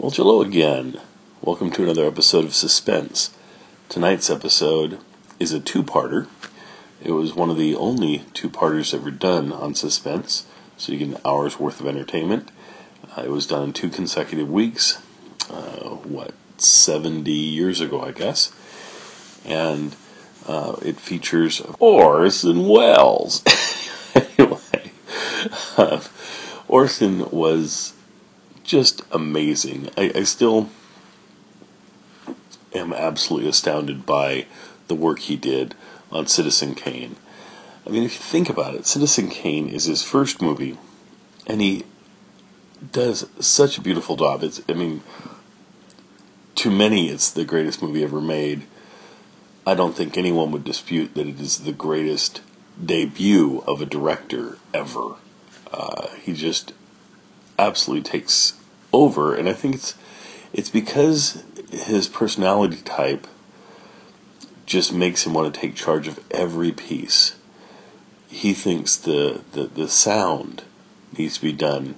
Well, hello again. Welcome to another episode of Suspense. Tonight's episode is a two parter. It was one of the only two parters ever done on Suspense, so you get an hour's worth of entertainment. Uh, it was done in two consecutive weeks, uh, what, 70 years ago, I guess. And uh, it features Orson Welles. anyway, uh, Orson was just amazing. I, I still am absolutely astounded by the work he did on Citizen Kane. I mean, if you think about it, Citizen Kane is his first movie, and he does such a beautiful job. It's, I mean, to many, it's the greatest movie ever made. I don't think anyone would dispute that it is the greatest debut of a director ever. Uh, he just absolutely takes over, and I think it's it's because his personality type just makes him want to take charge of every piece. He thinks the, the, the sound needs to be done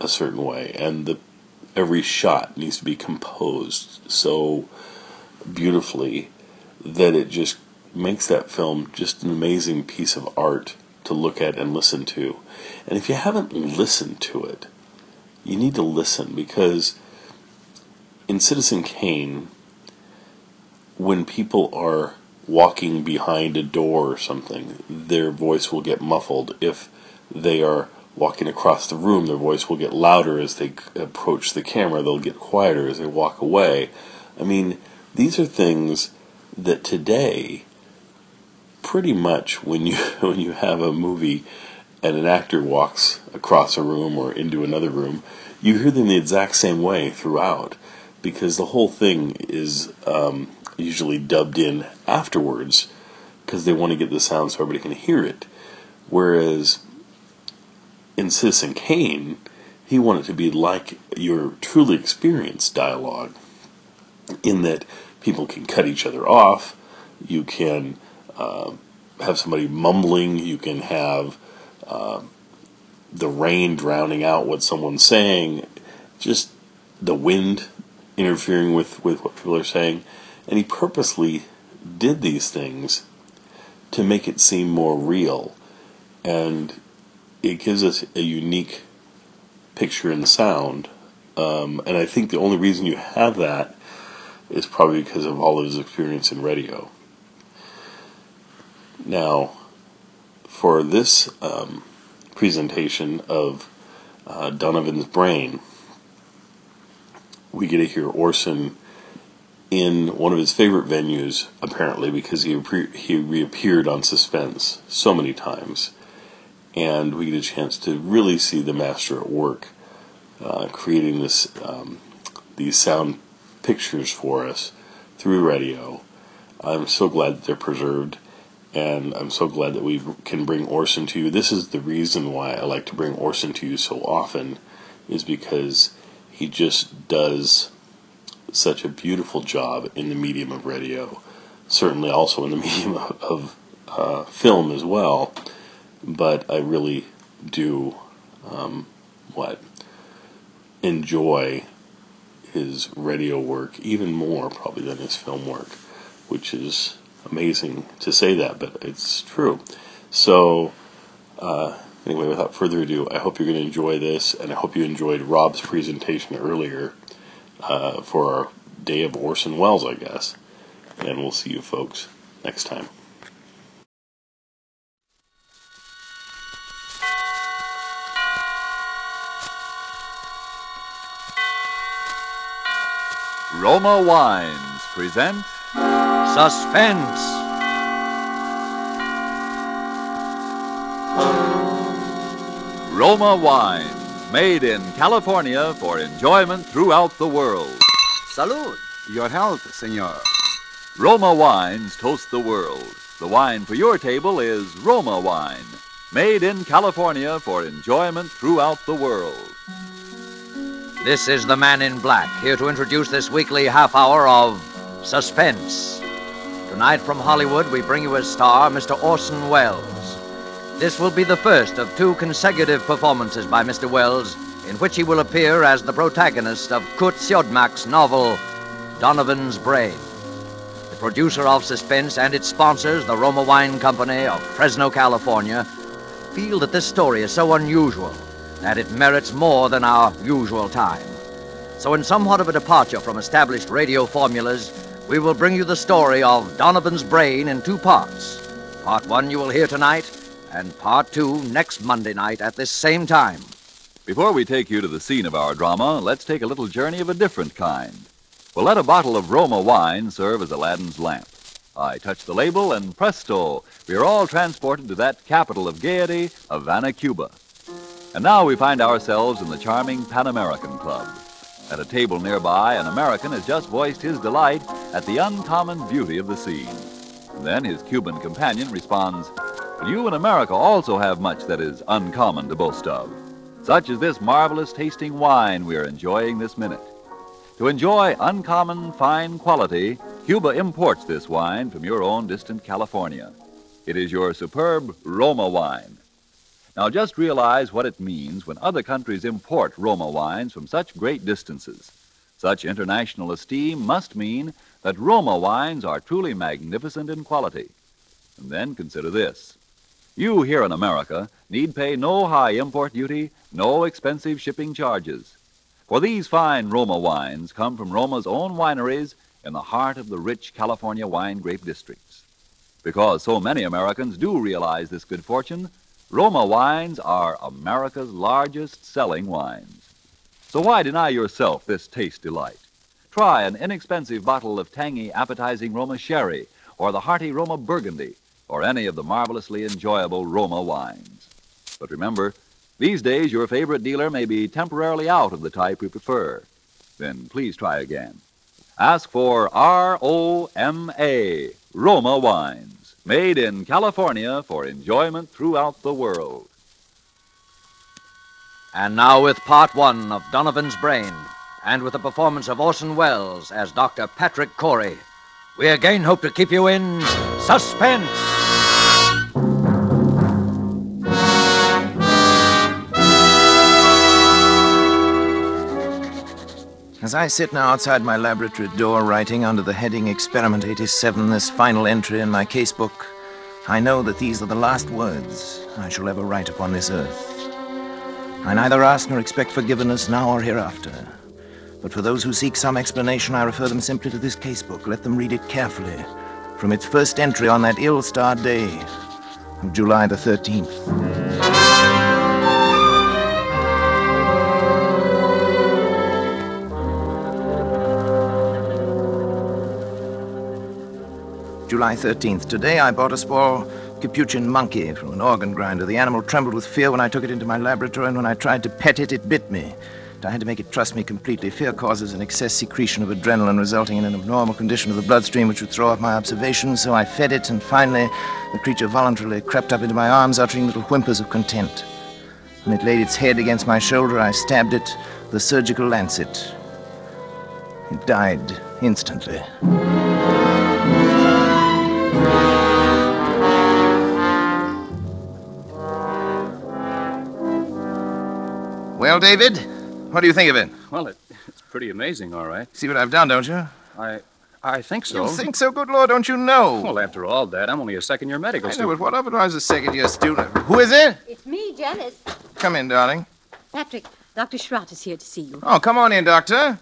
a certain way, and the every shot needs to be composed so beautifully that it just makes that film just an amazing piece of art to look at and listen to. And if you haven't listened to it, you need to listen because in Citizen Kane, when people are walking behind a door or something, their voice will get muffled. If they are walking across the room, their voice will get louder as they approach the camera. They'll get quieter as they walk away. I mean, these are things that today, pretty much when you when you have a movie and an actor walks across a room or into another room, you hear them the exact same way throughout because the whole thing is um, usually dubbed in afterwards because they want to get the sound so everybody can hear it. Whereas in Citizen Kane, he wanted to be like your truly experienced dialogue, in that people can cut each other off, you can uh, have somebody mumbling, you can have uh, the rain drowning out what someone's saying, just the wind interfering with, with what people are saying. And he purposely did these things to make it seem more real. And it gives us a unique picture and sound. Um, and I think the only reason you have that is probably because of all of his experience in radio. Now, for this um, presentation of uh, Donovan's Brain, we get to hear Orson in one of his favorite venues, apparently, because he he reappeared on Suspense so many times, and we get a chance to really see the master at work, uh, creating this um, these sound pictures for us through radio. I'm so glad that they're preserved, and I'm so glad that we can bring Orson to you. This is the reason why I like to bring Orson to you so often, is because he just does such a beautiful job in the medium of radio. Certainly, also in the medium of, of uh, film as well. But I really do um, what enjoy his radio work even more probably than his film work, which is amazing to say that, but it's true. So. Uh, anyway, without further ado, I hope you're going to enjoy this, and I hope you enjoyed Rob's presentation earlier uh, for our Day of Orson Welles, I guess. And we'll see you folks next time. Roma Wines present Suspense. Roma wine, made in California for enjoyment throughout the world. Salud. Your health, senor. Roma Wines toast the world. The wine for your table is Roma Wine, made in California for enjoyment throughout the world. This is the Man in Black, here to introduce this weekly half hour of Suspense. Tonight from Hollywood, we bring you as star Mr. Orson Welles. This will be the first of two consecutive performances by Mr. Welles in which he will appear as the protagonist of Curt Siodmak's novel, Donovan's Brain. The producer of Suspense and its sponsors, the Roma Wine Company of Fresno, California, feel that this story is so unusual that it merits more than our usual time. So, in somewhat of a departure from established radio formulas, we will bring you the story of Donovan's Brain in two parts. Part one you will hear tonight, and part two next Monday night at this same time. Before we take you to the scene of our drama, let's take a little journey of a different kind. We'll let a bottle of Roma wine serve as Aladdin's lamp. I touch the label, and presto, we are all transported to that capital of gaiety, Havana, Cuba. And now we find ourselves in the charming Pan American Club. At a table nearby, an American has just voiced his delight at the uncommon beauty of the scene. Then his Cuban companion responds, You in America also have much that is uncommon to boast of, such as this marvelous tasting wine we are enjoying this minute. To enjoy uncommon fine quality, Cuba imports this wine from your own distant California. It is your superb Roma wine. Now just realize what it means when other countries import Roma wines from such great distances. Such international esteem must mean that Roma wines are truly magnificent in quality. And then consider this. You here in America need pay no high import duty, no expensive shipping charges. For these fine Roma wines come from Roma's own wineries in the heart of the rich California wine grape districts. Because so many Americans do realize this good fortune, Roma wines are America's largest selling wines. So why deny yourself this taste delight? Try an inexpensive bottle of tangy, appetizing Roma sherry, or the hearty Roma burgundy, or any of the marvelously enjoyable Roma wines. But remember, these days your favorite dealer may be temporarily out of the type you prefer. Then please try again. Ask for R O M A, Roma wines. Made in California for enjoyment throughout the world. And now, with part one of Donovan's Brain, and with the performance of Orson Welles as Dr. Patrick Corey, we again hope to keep you in suspense. As I sit now outside my laboratory door writing under the heading Experiment 87 this final entry in my casebook, I know that these are the last words I shall ever write upon this earth. I neither ask nor expect forgiveness now or hereafter. But for those who seek some explanation, I refer them simply to this casebook. Let them read it carefully from its first entry on that ill starred day of July the 13th. July 13th. Today I bought a small capuchin monkey from an organ grinder. The animal trembled with fear when I took it into my laboratory, and when I tried to pet it, it bit me. I had to make it trust me completely. Fear causes an excess secretion of adrenaline, resulting in an abnormal condition of the bloodstream which would throw off my observations. So I fed it, and finally, the creature voluntarily crept up into my arms, uttering little whimpers of content. When it laid its head against my shoulder, I stabbed it with a surgical lancet. It died instantly. Well, David, what do you think of it? Well, it, it's pretty amazing, all right. See what I've done, don't you? I I think so. You think so? Good Lord, don't you know? Well, after all, that, I'm only a second year medical I know, student. but what if I was a second year student? Who is it? It's me, Janice. Come in, darling. Patrick, Dr. Schratt is here to see you. Oh, come on in, Doctor.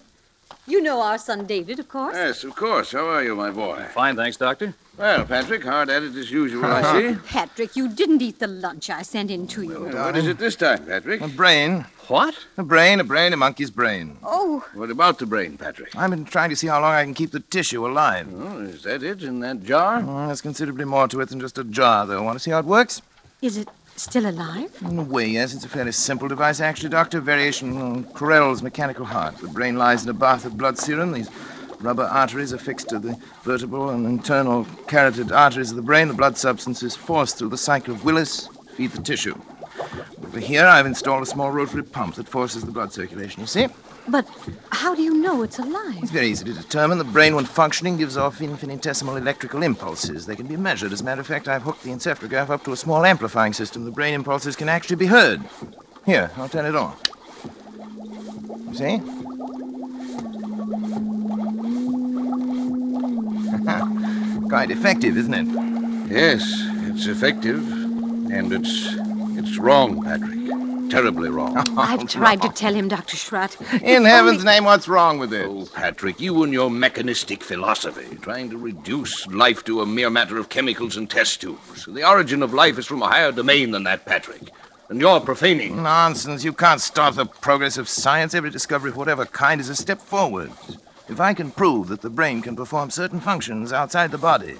You know our son David, of course. Yes, of course. How are you, my boy? Fine, thanks, Doctor. Well, Patrick, hard at it as usual, I uh-huh. see. Patrick, you didn't eat the lunch I sent in to you. Well, what is it this time, Patrick? A brain. What? A brain, a brain, a monkey's brain. Oh, What about the brain, Patrick? I've been trying to see how long I can keep the tissue alive. Oh, is that it in that jar? Oh, there's considerably more to it than just a jar, though. Want to see how it works? is it still alive? In a way, yes. It's a fairly simple device, actually, Doctor. Variation on Carrel's mechanical heart. The brain lies in a bath of blood serum. These rubber arteries are fixed to the vertebral and internal carotid arteries of the brain. The blood substance is forced through the circle of Willis feed the tissue. Over here, I've installed a small rotary pump that forces the blood circulation, you see? But how do you know it's alive? It's very easy to determine. The brain, when functioning, gives off infinitesimal electrical impulses. They can be measured. As a matter of fact, I've hooked the encephalograph up to a small amplifying system. The brain impulses can actually be heard. Here, I'll turn it on. You see? Quite effective, isn't it? Yes, it's effective. And it's. it's wrong, Patrick. Terribly wrong. I've tried to tell him, Dr. Schratt. In heaven's name, what's wrong with it? Oh, Patrick, you and your mechanistic philosophy, trying to reduce life to a mere matter of chemicals and test tubes. The origin of life is from a higher domain than that, Patrick. And you're profaning. Nonsense. You can't stop the progress of science. Every discovery of whatever kind is a step forward. If I can prove that the brain can perform certain functions outside the body,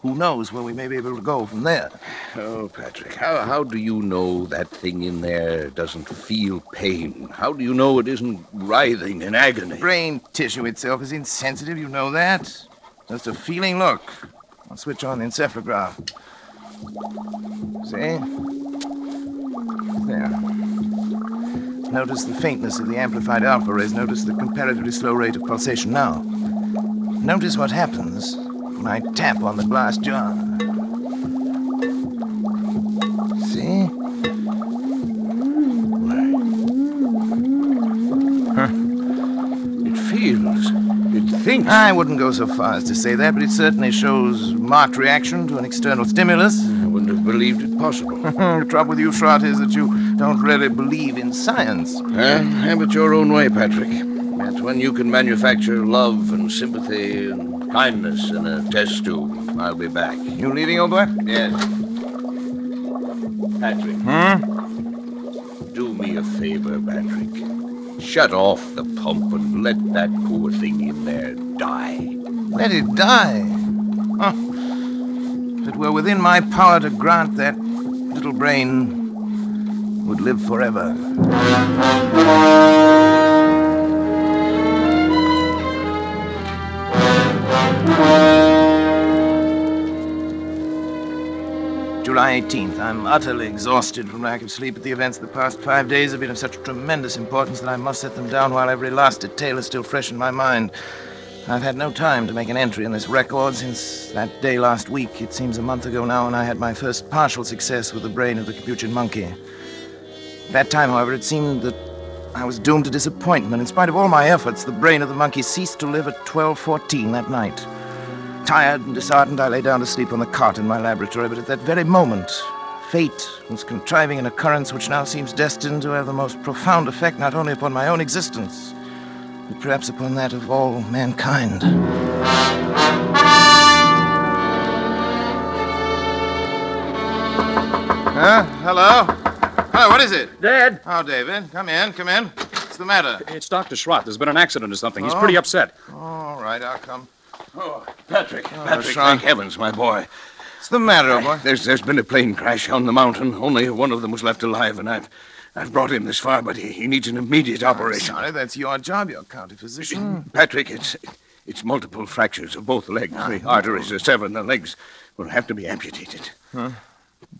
who knows where we may be able to go from there? Oh, Patrick, how, how do you know that thing in there doesn't feel pain? How do you know it isn't writhing in agony? Brain tissue itself is insensitive, you know that. Just a feeling look. I'll switch on the encephalograph. See? There. Notice the faintness of the amplified alpha rays. Notice the comparatively slow rate of pulsation now. Notice what happens I tap on the glass jar. See? It feels. It thinks. I wouldn't go so far as to say that, but it certainly shows marked reaction to an external stimulus. I wouldn't have believed it possible. the trouble with you, Schratt, is that you don't really believe in science. Well, have it your own way, Patrick. That's when you can manufacture love and sympathy and kindness in a test tube. I'll be back. You leaving, old boy? Yes. Patrick. Hmm? Do me a favor, Patrick. Shut off the pump and let that poor thing in there die. Let it die. Huh. If it were within my power to grant that little brain would live forever. July 18th. I'm utterly exhausted from lack of sleep, but the events of the past five days have been of such tremendous importance that I must set them down while every last detail is still fresh in my mind. I've had no time to make an entry in this record since that day last week. It seems a month ago now, and I had my first partial success with the brain of the Capuchin monkey. At That time, however, it seemed that I was doomed to disappointment. In spite of all my efforts, the brain of the monkey ceased to live at 12:14 that night. Tired and disheartened, I lay down to sleep on the cot in my laboratory, but at that very moment, fate was contriving an occurrence which now seems destined to have the most profound effect not only upon my own existence, but perhaps upon that of all mankind. Huh? Hello? Hello, what is it? Dad! Oh, David, come in, come in. What's the matter? It's Dr. Schratt. There's been an accident or something. He's Oh? pretty upset. All right, I'll come. Oh, Patrick. Oh, Patrick, Sean. thank heavens, my boy. What's the matter, boy? There's there's been a plane crash on the mountain. Only one of them was left alive, and I've I've brought him this far, but he, he needs an immediate operation. Sorry, that's your job. You're county physician. Mm. Patrick, it's it's multiple fractures of both legs. Ah, the arteries are severed, and the legs will have to be amputated. You're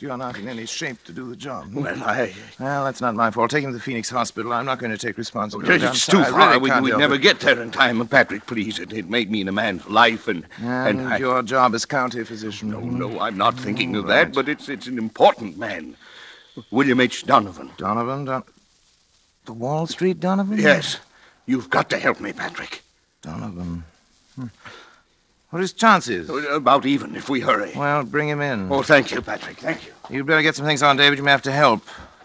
not in any shape to do the job. Well, I Well, that's not my fault. Take him to the Phoenix Hospital. I'm not going to take responsibility. It's too far. really we, we'd never it. get there in time. Patrick, please, it, it may mean a man's life, and And, and I, your job as county physician. no, no, I'm not thinking of Right. that. But it's it's an important man, William H. Donovan. Donovan, Don- the Wall Street Donovan. Yes, you've got to help me, Patrick. Donovan. Hmm. What are his chances? About even if we hurry. Well, bring him in. Oh, thank you, Patrick. Thank you. You'd better get some things on, David. You may have to help.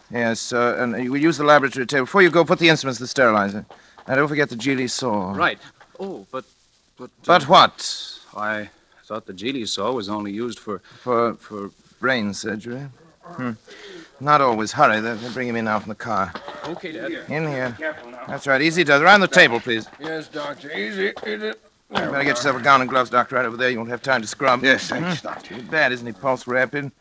Yes, uh, and you will use the laboratory table. Before you go, put the instruments to the sterilizer. And don't forget the Gigli saw. Right. Oh, but. But. uh, But what? I thought the Gigli saw was only used for. For for. brain surgery? Hmm. Not always. Hurry. They'll they'll bring him in now from the car. Okay, Dad. In here. That's right. Easy does. Around the table, please. Yes, Doctor. Easy. easy. You better get yourself a gown and gloves, Doctor, right over there. You won't have time to scrub. Yes, thanks, Doctor. Too bad, isn't he? Pulse rapid.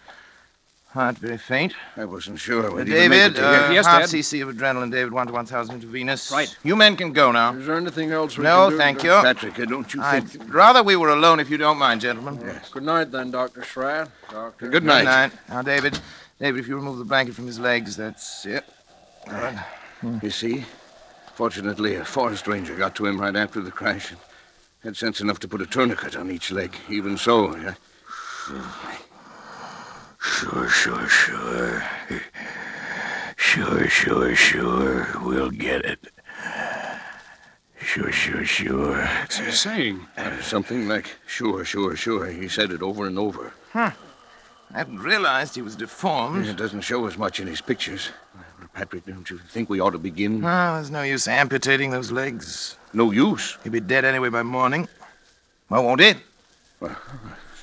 Heart very faint. I wasn't sure Uh, whether you'd make it David, to uh, here. Yes, half Dad. cc of adrenaline, David, one to 1,000 intravenous. Right. You men can go now. Is there anything else we No, can do? thank you. Patrick, uh, don't you I'd think... rather we were alone if you don't mind, gentlemen. Yes. Good night, then, Dr. Schratt. Doctor. Good night. Good night. Now, David, David, if you remove the blanket from his legs, that's it. Good. You see, fortunately, a forest ranger got to him right after the crash and had sense enough to put a tourniquet on each leg. Even so, uh, Sure, sure, sure. Sure, sure, sure. We'll get it. Sure, sure, sure. What's he saying? Uh, something like sure, sure, sure. He said it over and over. Huh. I hadn't realized he was deformed. It doesn't show as much in his pictures. Patrick, don't you think we ought to begin? No, there's no use amputating those legs. No use. He'd be dead anyway by morning. Well, won't it?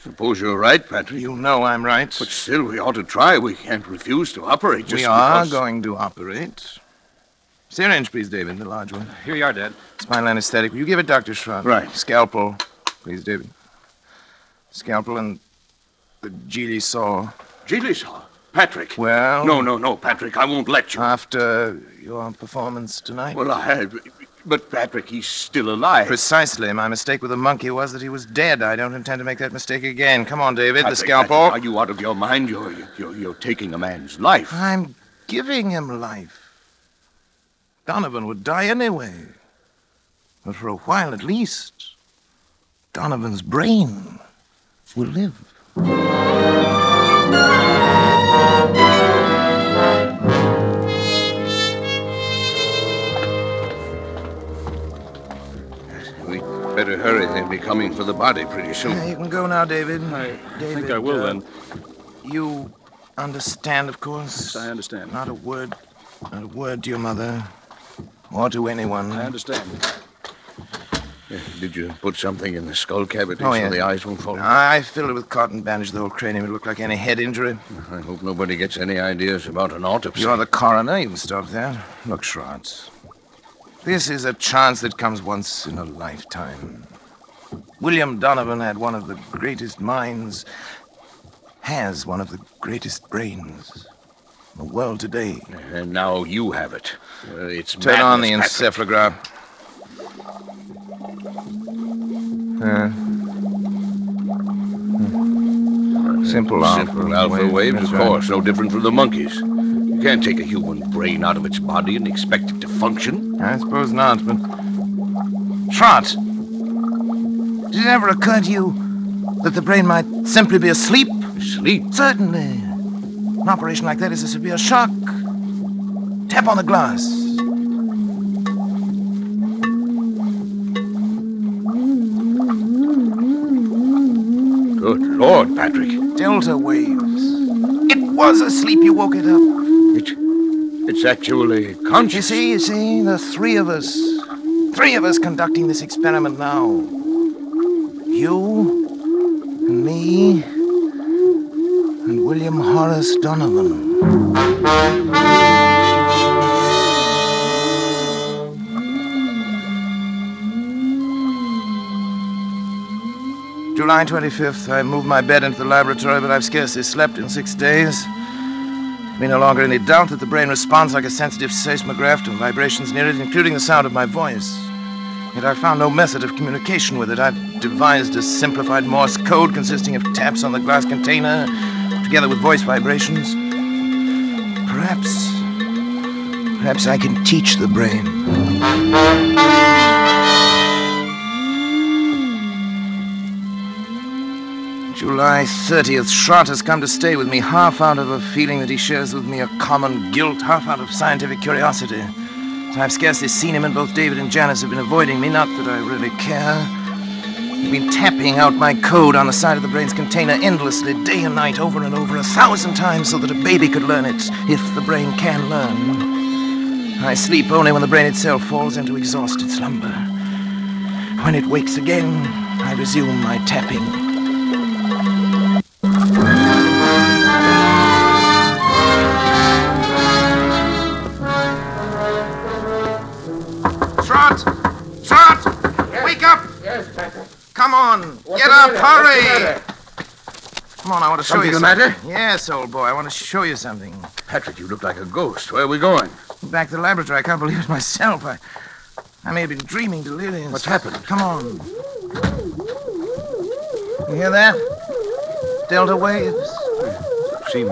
Suppose you're right, Patrick. You know I'm right. But still, we ought to try. We can't refuse to operate just we are because... going to operate. Syringe, please, David, the large one. Here you are, Dad. Spinal anesthetic. Will you give it, Dr. Schratt? Right. Scalpel, please, David. Scalpel and the Gigli saw. Gigli saw. Patrick. Well, No, no, no, Patrick. I won't let you. after your performance tonight. well, I had. But, Patrick, he's still alive. Precisely. My mistake with the monkey was that he was dead. I don't intend to make that mistake again. Come on, David. Patrick, the scalpel. Patrick, are you out of your mind? You're, you're, you're taking a man's life. I'm giving him life. Donovan would die anyway. But for a while at least, Donovan's brain will live. Better hurry. They'll be coming for the body pretty soon. Yeah, you can go now, David. I David, think I will uh, then. You understand, of course. I understand. Not a word, not a word to your mother or to anyone. I understand. Did you put something in the skull cavity Oh, so yeah. the eyes won't fall? I filled it with cotton bandage, the whole cranium. It looked like any head injury. I hope nobody gets any ideas about an autopsy. You're the coroner. You can stop that. Look, Schwartz. This is a chance that comes once in a lifetime. William Donovan had one of the greatest minds, has one of the greatest brains in the world today. And now you have it. Uh, it's Turn on the madness, Patrick. encephalograph. Uh, hmm. Simple alpha. Simple alpha waves, that's of right. course. No different from the monkeys. You can't take a human brain out of its body and expect it to function. I suppose not, but. Trot! Did it ever occur to you that the brain might simply be asleep? Sleep. Certainly. An operation like that is a severe shock. Tap on the glass. Good Lord, Patrick. Delta waves. It was asleep. You woke it up. It's actually You conscious. see, you see, the three of us. Three of us conducting this experiment now. You, and me, and William Horace Donovan. July 25th, I moved my bed into the laboratory, but I've scarcely slept in six days. Be no longer any doubt that the brain responds like a sensitive seismograph to vibrations near it, including the sound of my voice. Yet I found no method of communication with it. I've devised a simplified Morse code consisting of taps on the glass container, together with voice vibrations. Perhaps. Perhaps I can teach the brain. July 30th, Schratt has come to stay with me, half out of a feeling that he shares with me a common guilt, half out of scientific curiosity. I've scarcely seen him, and both David and Janice have been avoiding me, not that I really care. They've been tapping out my code on the side of the brain's container endlessly, day and night, over and over, a thousand times, so that a baby could learn it, if the brain can learn. I sleep only when the brain itself falls into exhausted slumber. When it wakes again, I resume my tapping. Up! Hurry! Come on, I want to show Something you the something. matter? Yes, old boy, I want to show you something. Patrick, you look like a ghost. Where are we going? Back to the laboratory. I can't believe it myself. I, I may have been dreaming delirious. What's happened? Come on. You hear that? Delta waves. Seems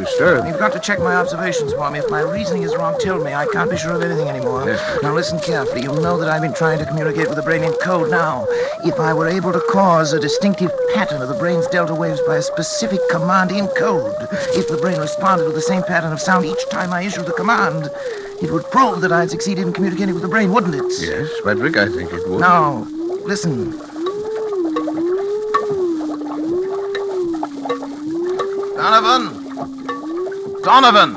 disturbed. You've got to check my observations for me. If my reasoning is wrong, tell me. I can't be sure of anything anymore. Yes. Now listen carefully. You will know that I've been trying to communicate with the brain in code. Now, if I were able to cause a distinctive pattern of the brain's delta waves by a specific command in code, if the brain responded with the same pattern of sound each time I issued the command, It would prove that I had succeeded in communicating with the brain, wouldn't it? Yes, Frederick, I think it would. Now, listen. Donovan!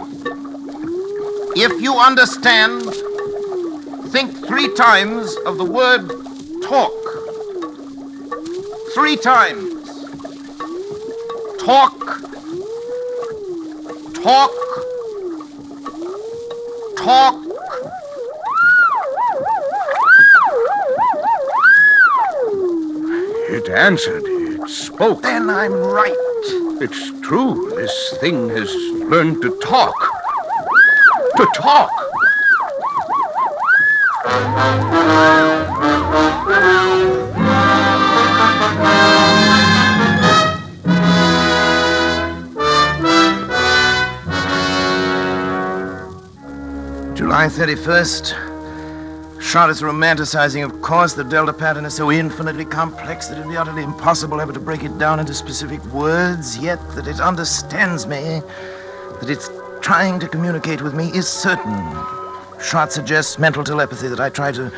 If you understand, think three times of the word talk. Three times. Talk. Talk. Talk. It answered. It spoke. Then I'm right. It's true. This thing has learned to talk. To talk. July 31st. Is romanticizing, of course. The Delta pattern is so infinitely complex that it'd be utterly impossible ever to break it down into specific words, yet that it understands me, that it's trying to communicate with me, is certain. Shot suggests mental telepathy that I try to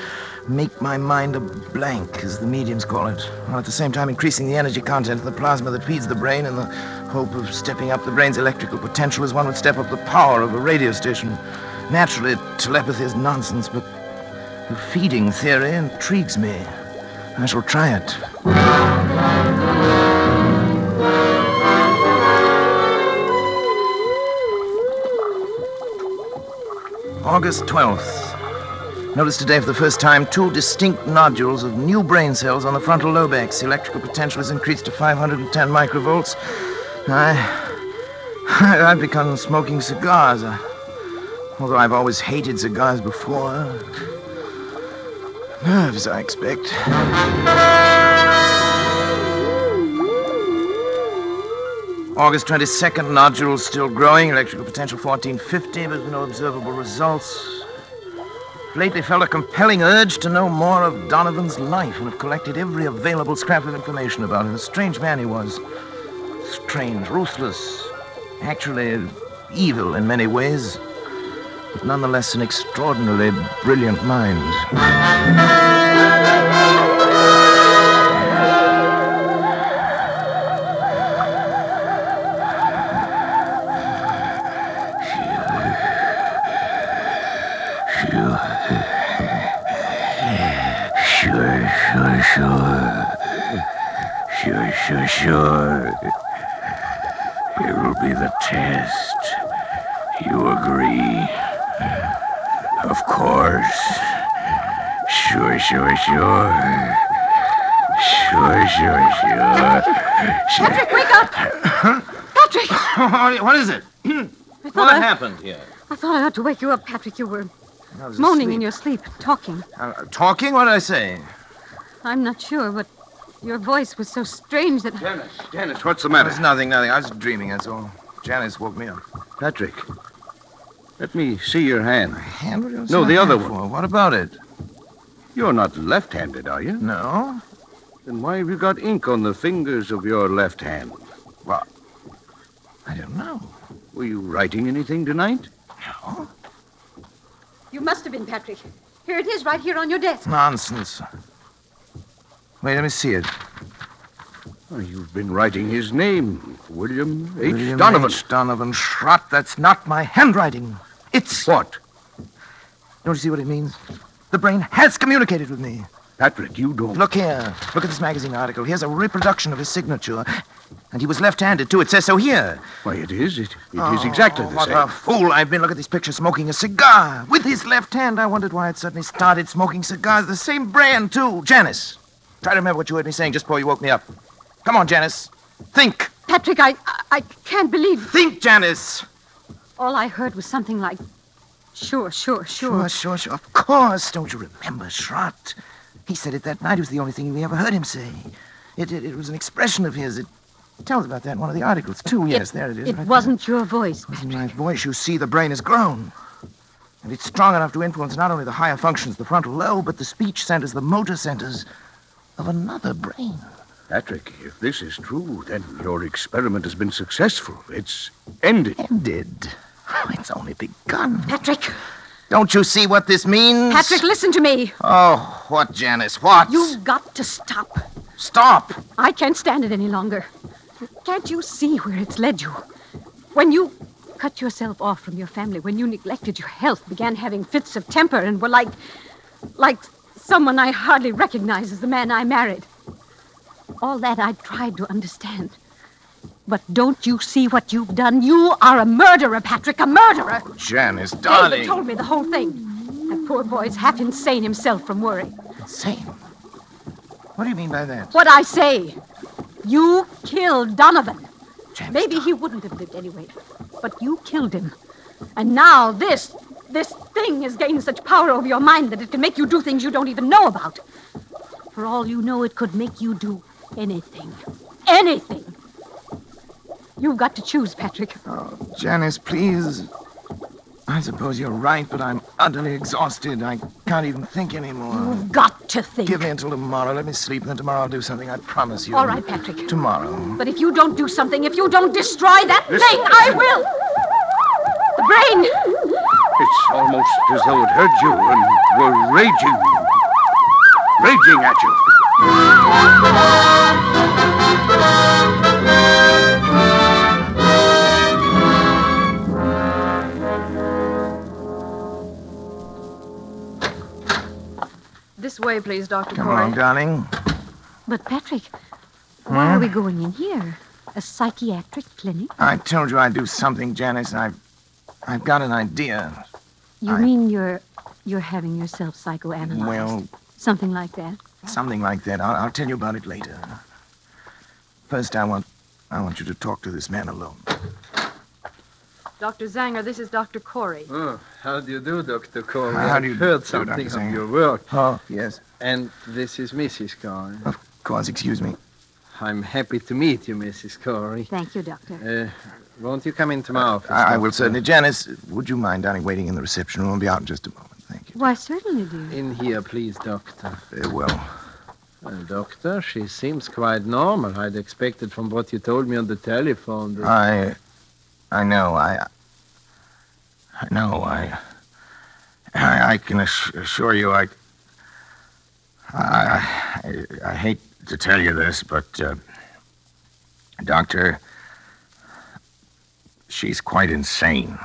make my mind a blank, as the mediums call it, while at the same time increasing the energy content of the plasma that feeds the brain in the hope of stepping up the brain's electrical potential as one would step up the power of a radio station. Naturally, telepathy is nonsense, but the feeding theory intrigues me. I shall try it. August 12th. Notice today for the first time two distinct nodules of new brain cells on the frontal lobex. The electrical potential is increased to 510 microvolts. I, I've begun smoking cigars. Uh, although I've always hated cigars before. Nerves, I expect. August 22nd, nodules still growing, electrical potential 1450, but no observable results. Lately felt a compelling urge to know more of Donovan's life and have collected every available scrap of information about him. A strange man he was. Strange, ruthless, actually evil in many ways, nonetheless an extraordinarily brilliant mind. Sure, sure, sure. Sure, sure, sure. sure. Patrick, wake up! Patrick! what is it? I thought What I, happened here? I thought I ought to wake you up, Patrick. You were moaning asleep. in your sleep, talking. Uh, talking? What did I say? I'm not sure, but your voice was so strange that Dennis, Dennis, what's the matter? was nothing, nothing. I was dreaming, that's all. Janice woke me up. Patrick, let me see your hand. Hand? What No, the other one. for? What about it? You're not left-handed, are you? No. Then why have you got ink on the fingers of your left hand? What? I don't know. Were you writing anything tonight? No. you must have been Patrick. Here it is, right here on your desk. Nonsense. Wait, let me see it. Oh, you've been writing his name, William H. William Donovan. H. Donovan Schratt. That's not my handwriting. It's. What? Don't you see what it means? The brain has communicated with me. Patrick, you don't. Look here. Look at this magazine article. Here's a reproduction of his signature. And he was left-handed, too. It says so here. Why, it is. It, it is oh, exactly Oh, the what same. a fool I've been. Look at this picture smoking a cigar with his left hand. I wondered why it suddenly started smoking cigars. The same brand, too. Janice, try to remember what you heard me saying just before you woke me up. Come on, Janice. Think. Patrick, I, I, I can't believe. Think, Janice. All I heard was something like, sure, sure, sure. Sure, sure, sure. Of course. Don't you remember, Schratt? He said it that night. It was the only thing we ever heard him say. It, it, it was an expression of his. It tells about that in one of the articles, too. Yes, there it is. It right wasn't your voice. There. wasn't my voice. You see, the brain has grown. And it's strong enough to influence not only the higher functions, the frontal lobe, but the speech centers, the motor centers of another brain. Patrick, if this is true, then your experiment has been successful. It's ended. Ended. Oh, it's only begun. Patrick, Don't you see what this means? Patrick, listen to me. Oh, what, Janice? What? You've got to stop. Stop! I can't stand it any longer. Can't you see where it's led you? When you cut yourself off from your family, when you neglected your health, began having fits of temper, and were like. like someone I hardly recognize as the man I married. All that I tried to understand. But don't you see what you've done? You are a murderer, Patrick, a murderer. Janice, David darling. He told me the whole thing. That poor boy's half insane himself from worry. Insane. What do you mean by that? What I say. You killed Donovan. Janice, Maybe he wouldn't have lived anyway. But you killed him. And now this, this thing has gained such power over your mind that it can make you do things you don't even know about. For all you know, it could make you do anything. Anything. You've got to choose, Patrick. Oh, Janice, please. I suppose you're right, but I'm utterly exhausted. I can't even think anymore. You've got to think. Give me until tomorrow. Let me sleep, and then tomorrow I'll do something. I promise you. All right, Patrick. Tomorrow. But if you don't do something, if you don't destroy that thing, I will. The brain. It's almost as though it heard you and were raging. Raging at you. This way, please, Dr. Come Corey. on, darling. But, Patrick, hmm? why are we going in here? A psychiatric clinic? I told you I'd do something, Janice. I've, I've got an idea. You I- mean you're you're having yourself psychoanalyzed? Well, Something like that? something like that. I'll, I'll tell you about it later. First, I want, I want you to talk to this man alone. Dr. Zanger, this is Dr. Corey. Oh, how do you do, Dr. Corey? How I've do you heard do, something Dr. of your work. Oh, yes. And this is Mrs. Corey. Of course, excuse me. I'm happy to meet you, Mrs. Corey. Thank you, Doctor. Uh, won't you come into my office? I, I will certainly. Janice, would you mind, darling, waiting in the reception room? I'll be out in just a moment. Thank you. Why, certainly, dear. In here, please, Doctor. Very well. Well, Doctor, she seems quite normal. I'd expected from what you told me on the telephone that... I, I know. I, I know. I, I, I can assure you. I, I, I, I hate to tell you this, but, uh, Doctor, she's quite insane.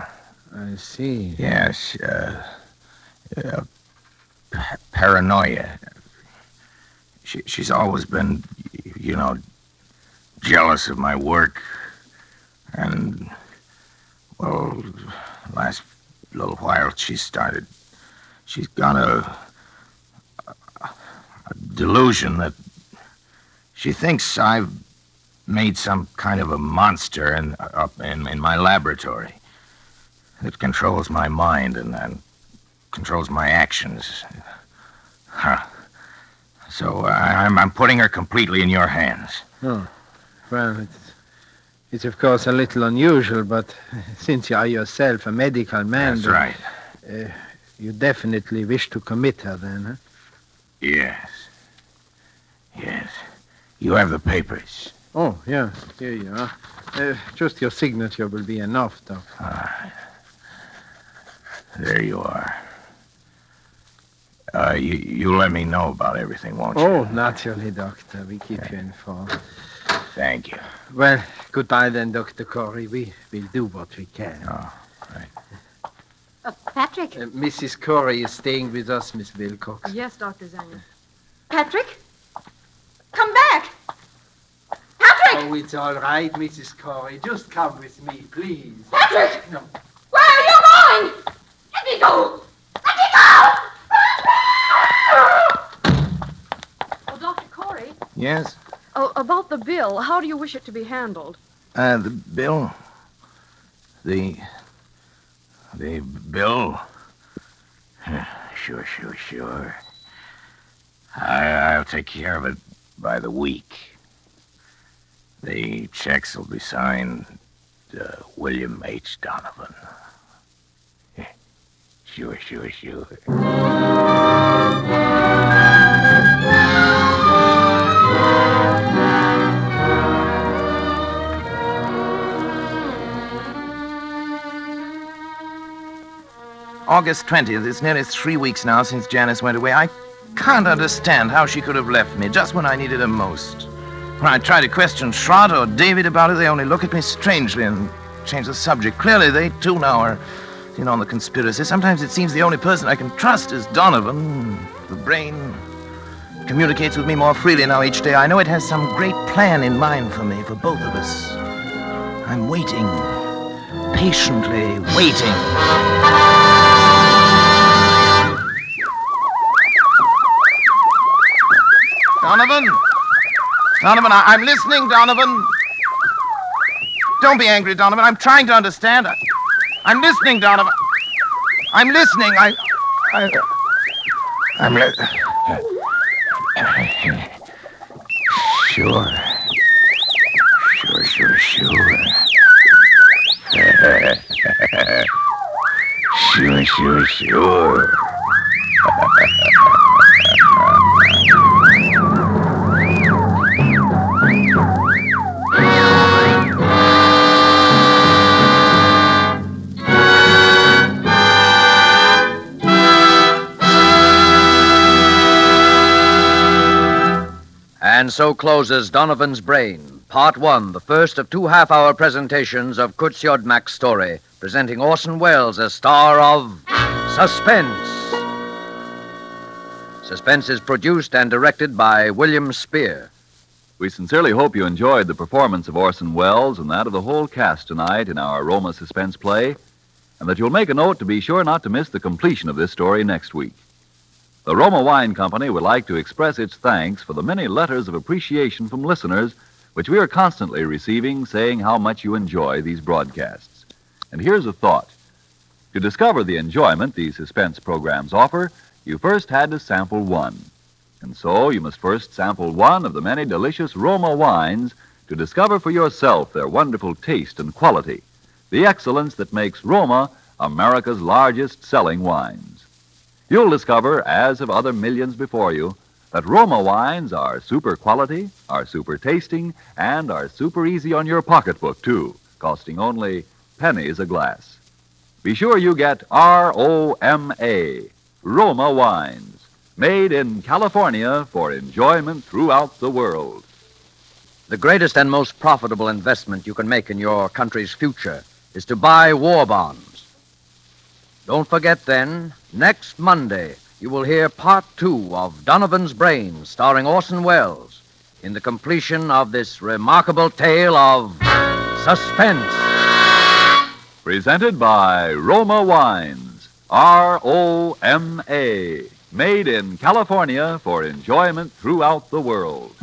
I see. Yes, uh, uh, pa- paranoia. She, she's always been, you know, jealous of my work. And, well, last little while she started, she's got a, a, a delusion that she thinks I've made some kind of a monster in, up in, in my laboratory. that controls my mind and, and controls my actions. Huh. So I, I'm, I'm putting her completely in your hands. Oh, well, it's, of course a little unusual, but since you are yourself a medical man, That's right. uh, you definitely wish to commit her then, huh? Yes. Yes. You have the papers. Oh, yeah, here you are. Uh, just your signature will be enough, Doctor. There you are. Uh, you, you let me know about everything, won't you? Oh, naturally, Doctor. We keep you informed. Thank you. Well, goodbye then, Dr. Corey. We will do what we can. Oh, Uh, Patrick? Uh, Mrs. Corey is staying with us, Miss Wilcox. Yes, Dr. Zanger. Patrick? Come back! Patrick! Oh, it's all right, Mrs. Corey. Just come with me, please. Patrick! No. Where are you going? Let me go! Let me go! Oh, Dr. Corey, Yes? Oh, about the bill, how do you wish it to be handled? Uh, the bill? The. The bill? Sure, sure, sure. I, I'll take care of it by the week. The checks will be signed uh, William H. Donovan. Sure, sure, sure. August 20th. It's nearly three weeks now since Janice went away. I can't understand how she could have left me just when I needed her most. When I try to question Schratt or David about it, they only look at me strangely and change the subject. Clearly, they too now are in on the conspiracy. Sometimes it seems the only person I can trust is Donovan. The brain communicates with me more freely now each day. I know it has some great plan in mind for me, for both of us. I'm waiting, patiently waiting. Donovan! Donovan, I- I'm listening, Donovan. Don't be angry, Donovan. I'm trying to understand. I- I'm listening, Donovan. I'm listening. I. I I'm li- Sure. Sure, sure, sure. sure, sure, sure. And so closes Donovan's Brain, Part One, the first of two half hour presentations of Curt Siodmak's story, presenting Orson Welles as star of Suspense. Suspense is produced and directed by William Spier. We sincerely hope you enjoyed the performance of Orson Welles and that of the whole cast tonight in our Roma suspense play, and that you'll make a note to be sure not to miss the completion of this story next week. The Roma Wine Company would like to express its thanks for the many letters of appreciation from listeners which we are constantly receiving saying how much you enjoy these broadcasts. And here's a thought. To discover the enjoyment these suspense programs offer, you first had to sample one. And so you must first sample one of the many delicious Roma wines to discover for yourself their wonderful taste and quality, the excellence that makes Roma America's largest selling wines. You'll discover, as have other millions before you, that Roma wines are super quality, are super tasting, and are super easy on your pocketbook, too, costing only pennies a glass. Be sure you get R O M A, Roma wines, made in California for enjoyment throughout the world. The greatest and most profitable investment you can make in your country's future is to buy war bonds. Don't forget then, next Monday, you will hear part two of Donovan's Brain, starring Orson Welles, in the completion of this remarkable tale of suspense. Presented by Roma Wines, R O M A, made in California for enjoyment throughout the world.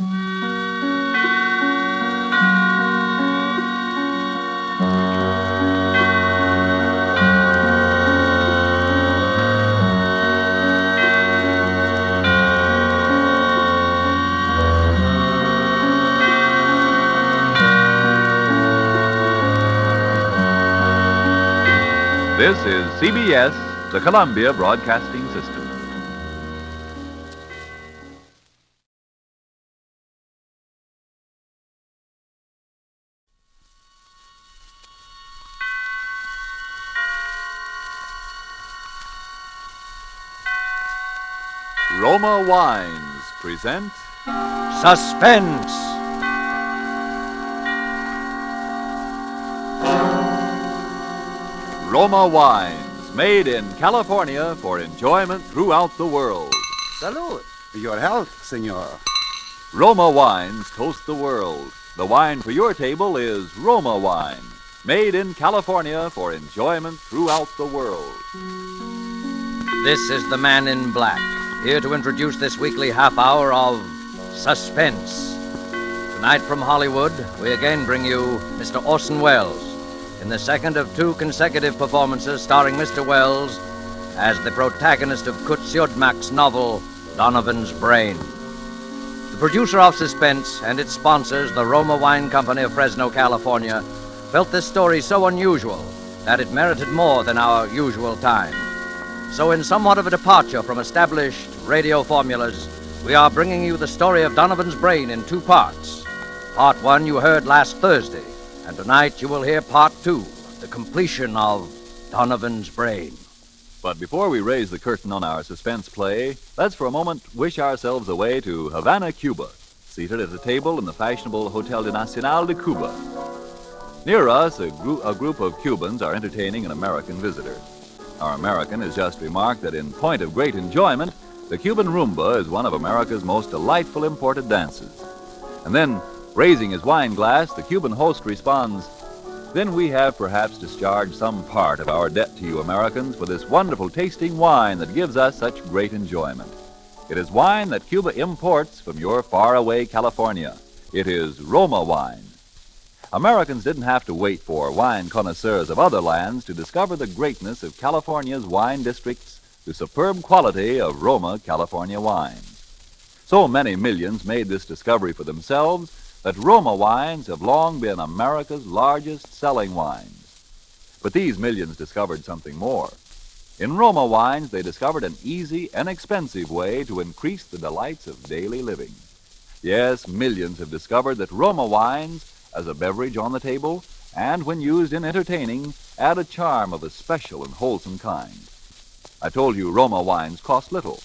This is CBS, the Columbia Broadcasting System. Roma Wines present Suspense. Roma Wines, made in California for enjoyment throughout the world. Salud. Your health, senor. Roma Wines toast the world. The wine for your table is Roma Wine, made in California for enjoyment throughout the world. This is the Man in Black, here to introduce this weekly half hour of suspense. Tonight from Hollywood, we again bring you Mr. Orson Welles in the second of two consecutive performances starring Mr. Welles as the protagonist of Curt Siodmak's novel, Donovan's Brain. The producer of Suspense and its sponsors, the Roma Wine Company of Fresno, California, felt this story so unusual that it merited more than our usual time. So, in somewhat of a departure from established radio formulas, we are bringing you the story of Donovan's Brain in two parts. Part one you heard last Thursday, and tonight you will hear part two, the completion of Donovan's Brain. But before we raise the curtain on our suspense play, let's for a moment wish ourselves away to Havana, Cuba, seated at a table in the fashionable Hotel de Nacional de Cuba. Near us, a, group a group of Cubans are entertaining an American visitor. Our American has just remarked that in point of great enjoyment, the Cuban rumba is one of America's most delightful imported dances. And then, raising his wine glass, the Cuban host responds, Then we have perhaps discharged some part of our debt to you Americans for this wonderful tasting wine that gives us such great enjoyment. It is wine that Cuba imports from your faraway California. It is Roma wine. Americans didn't have to wait for wine connoisseurs of other lands to discover the greatness of California's wine districts, the superb quality of Roma California wines. So many millions made this discovery for themselves that Roma wines have long been America's largest selling wines. But these millions discovered something more. In Roma wines, they discovered an easy, and inexpensive way to increase the delights of daily living. Yes, millions have discovered that Roma wines as a beverage on the table, and when used in entertaining, add a charm of a special and wholesome kind. I told you Roma wines cost little.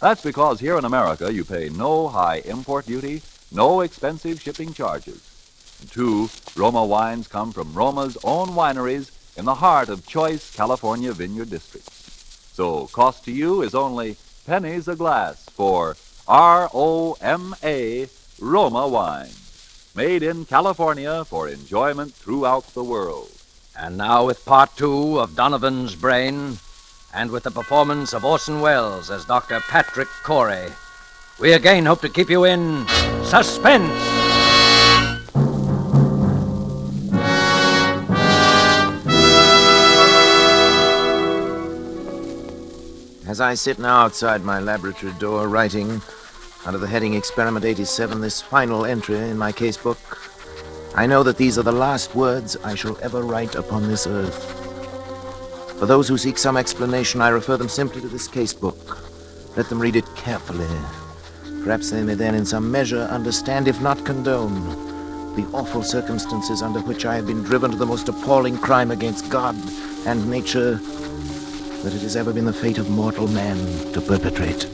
That's because here in America you pay no high import duty, no expensive shipping charges. And two, Roma wines come from Roma's own wineries in the heart of choice California vineyard districts. So cost to you is only pennies a glass for R-O-M-A Roma wines, made in California for enjoyment throughout the world. And now, with part two of Donovan's Brain, and with the performance of Orson Welles as Dr. Patrick Corey, we again hope to keep you in suspense. As I sit now outside my laboratory door writing, under the heading Experiment 87, this final entry in my casebook, I know that these are the last words I shall ever write upon this earth. For those who seek some explanation, I refer them simply to this casebook. Let them read it carefully. Perhaps they may then, in some measure, understand, if not condone, the awful circumstances under which I have been driven to the most appalling crime against God and nature that it has ever been the fate of mortal man to perpetrate.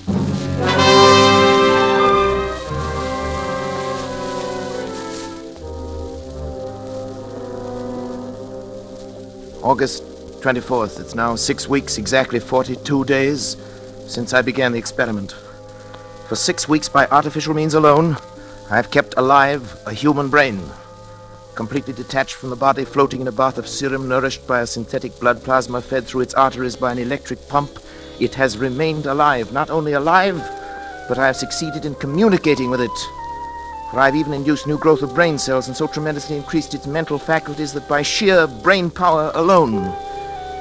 August 24th. It's now six weeks, exactly 42 days, since I began the experiment. For six weeks, by artificial means alone, I have kept alive a human brain. Completely detached from the body, floating in a bath of serum, nourished by a synthetic blood plasma fed through its arteries by an electric pump, it has remained alive. Not only alive, but I have succeeded in communicating with it. For I've even induced new growth of brain cells and so tremendously increased its mental faculties that by sheer brain power alone,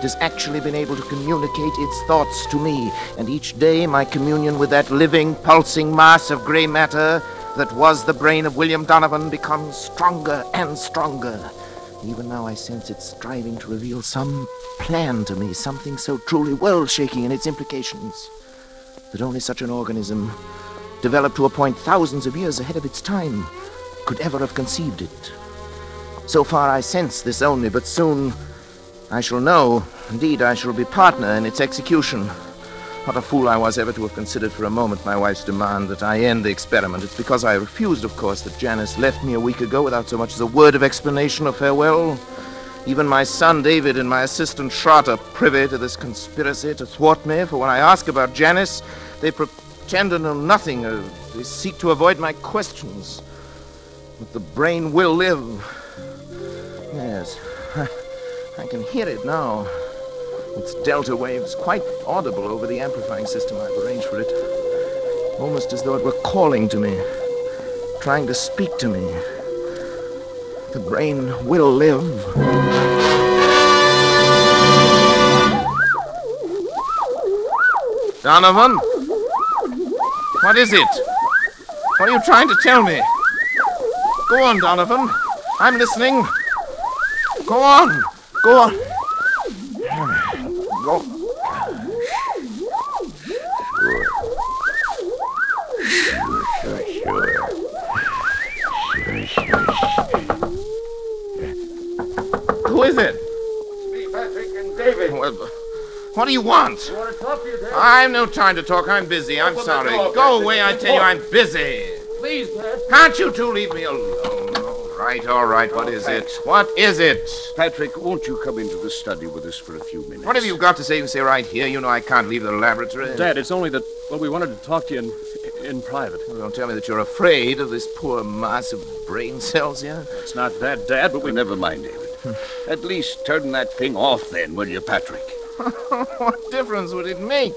has actually been able to communicate its thoughts to me. And each day, my communion with that living, pulsing mass of gray matter that was the brain of William Donovan becomes stronger and stronger. Even now, I sense it striving to reveal some plan to me, something so truly world shaking in its implications that only such an organism developed to a point thousands of years ahead of its time, could ever have conceived it. So far I sense this only, but soon I shall know. Indeed, I shall be partner in its execution. What a fool I was ever to have considered for a moment my wife's demand that I end the experiment. It's because I refused, of course, that Janice left me a week ago without so much as a word of explanation or farewell. Even my son David and my assistant Schratt are privy to this conspiracy to thwart me, for when I ask about Janice, they pretend to know nothing. Or they seek to avoid my questions. But the brain will live. Yes, I, can hear it now. Its delta waves quite audible over the amplifying system I've arranged for it. Almost as though it were calling to me, trying to speak to me. The brain will live. Donovan? What is it? What are you trying to tell me? Go on, Donovan. I'm listening. Go on. Go on. Go. Sure, sure. Sure, sure, Who is it? Me, Patrick, and David. Well, What do you want? I want to talk to you, Dad. I've no time to talk. I'm busy. I'm Open sorry. door, Go Patrick. away, I tell you. I'm busy. Please, Dad. Can't you two leave me alone? All right, all right. What is it? What is it? Patrick, won't you come into the study with us for a few minutes? What have you got to say? You can say right here. You know I can't leave the laboratory. Dad, it's only that, well, we wanted to talk to you in, in private. Well, don't tell me that you're afraid of this poor mass of brain cells here. It's not that, Dad, but we. Well, never mind, David. At least turn that thing off then, will you, Patrick? what difference would it make?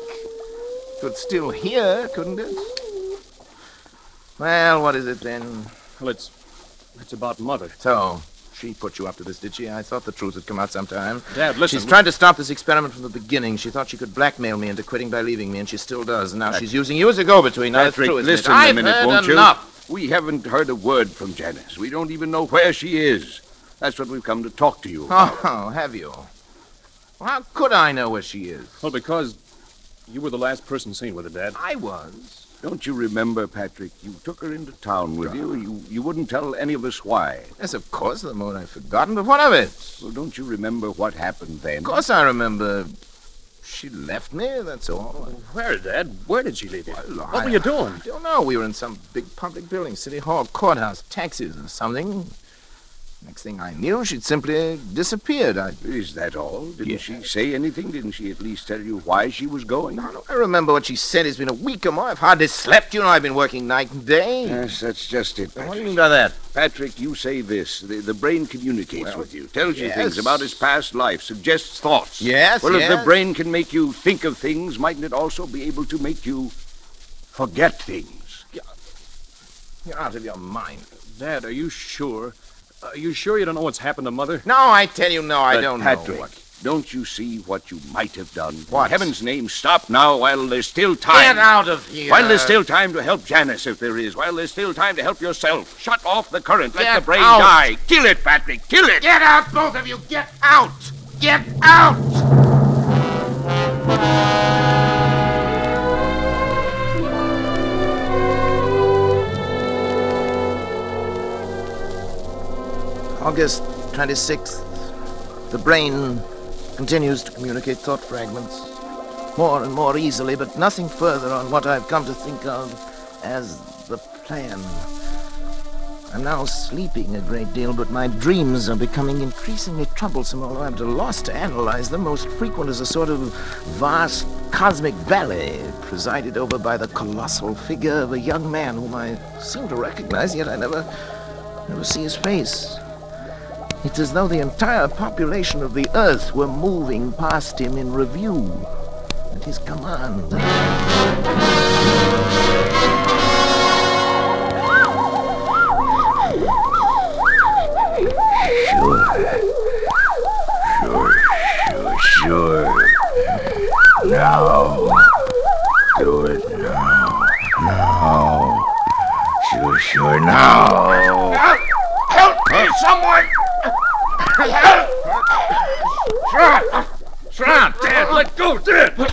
Could still hear, couldn't it? Well, what is it then? Well, it's. It's about Mother. So, she put you up to this, did she? I thought the truth would come out sometime. Dad, listen. She's tried to stop this experiment from the beginning. She thought she could blackmail me into quitting by leaving me, and she still does. And now she's using you as a go-between. Now, it's Patrick, true, isn't it? listen I've a minute, heard won't enough. you? We haven't heard a word from Janice. We don't even know where she is. That's what we've come to talk to you about. Oh, oh have you? Well, how could I know where she is? Well, because you were the last person seen with her, Dad. I was. Don't you remember, Patrick? You took her into town with you. You you wouldn't tell any of us why. Yes, of course, the moment I've forgotten, but what of it? Well, don't you remember what happened then? Of course I remember. She left me, that's all. Oh, where, Dad? Where did she leave you? Well, what I- were you doing? I don't know. We were in some big public building, City Hall, courthouse, taxis, or something. Next thing I knew, she'd simply disappeared. I, Is that all? Didn't she say anything? Didn't she at least tell you why she was going? I remember what she said. It's been a week or more. I've hardly slept. You know, I've been working night and day. Yes, that's just it, What do you mean by that? Patrick, you say this. The, the brain communicates Well, with you, tells you things about his past life, suggests thoughts. Yes, Well, if the brain can make you think of things, mightn't it also be able to make you forget things? You're out of your mind. Dad, are you sure? Are you sure you don't know what's happened to Mother? No, I tell you, no, I But don't Patrick, know. What. don't you see what you might have done? What? In heaven's name, stop now while there's still time. Get out of here. While there's still time to help Janice, if there is. While there's still time to help yourself. Shut off the current. Let the brain out. die. Kill it, Patrick. Kill it. Get out, both of you. Get out. Get out. August 26th. The brain continues to communicate thought fragments more and more easily, but nothing further on what I've come to think of as the plan. I'm now sleeping a great deal, but my dreams are becoming increasingly troublesome, although I'm at a loss to analyze them. Most frequent is a sort of vast cosmic ballet presided over by the colossal figure of a young man whom I seem to recognize, yet I never, never see his face. It's as though the entire population of the Earth were moving past him in review at his command. Sure, sure, sure. Now. Do it now. Now. Sure, sure, now. Help me, someone! Help! Schratt! Schratt! Dad, let go, Dad!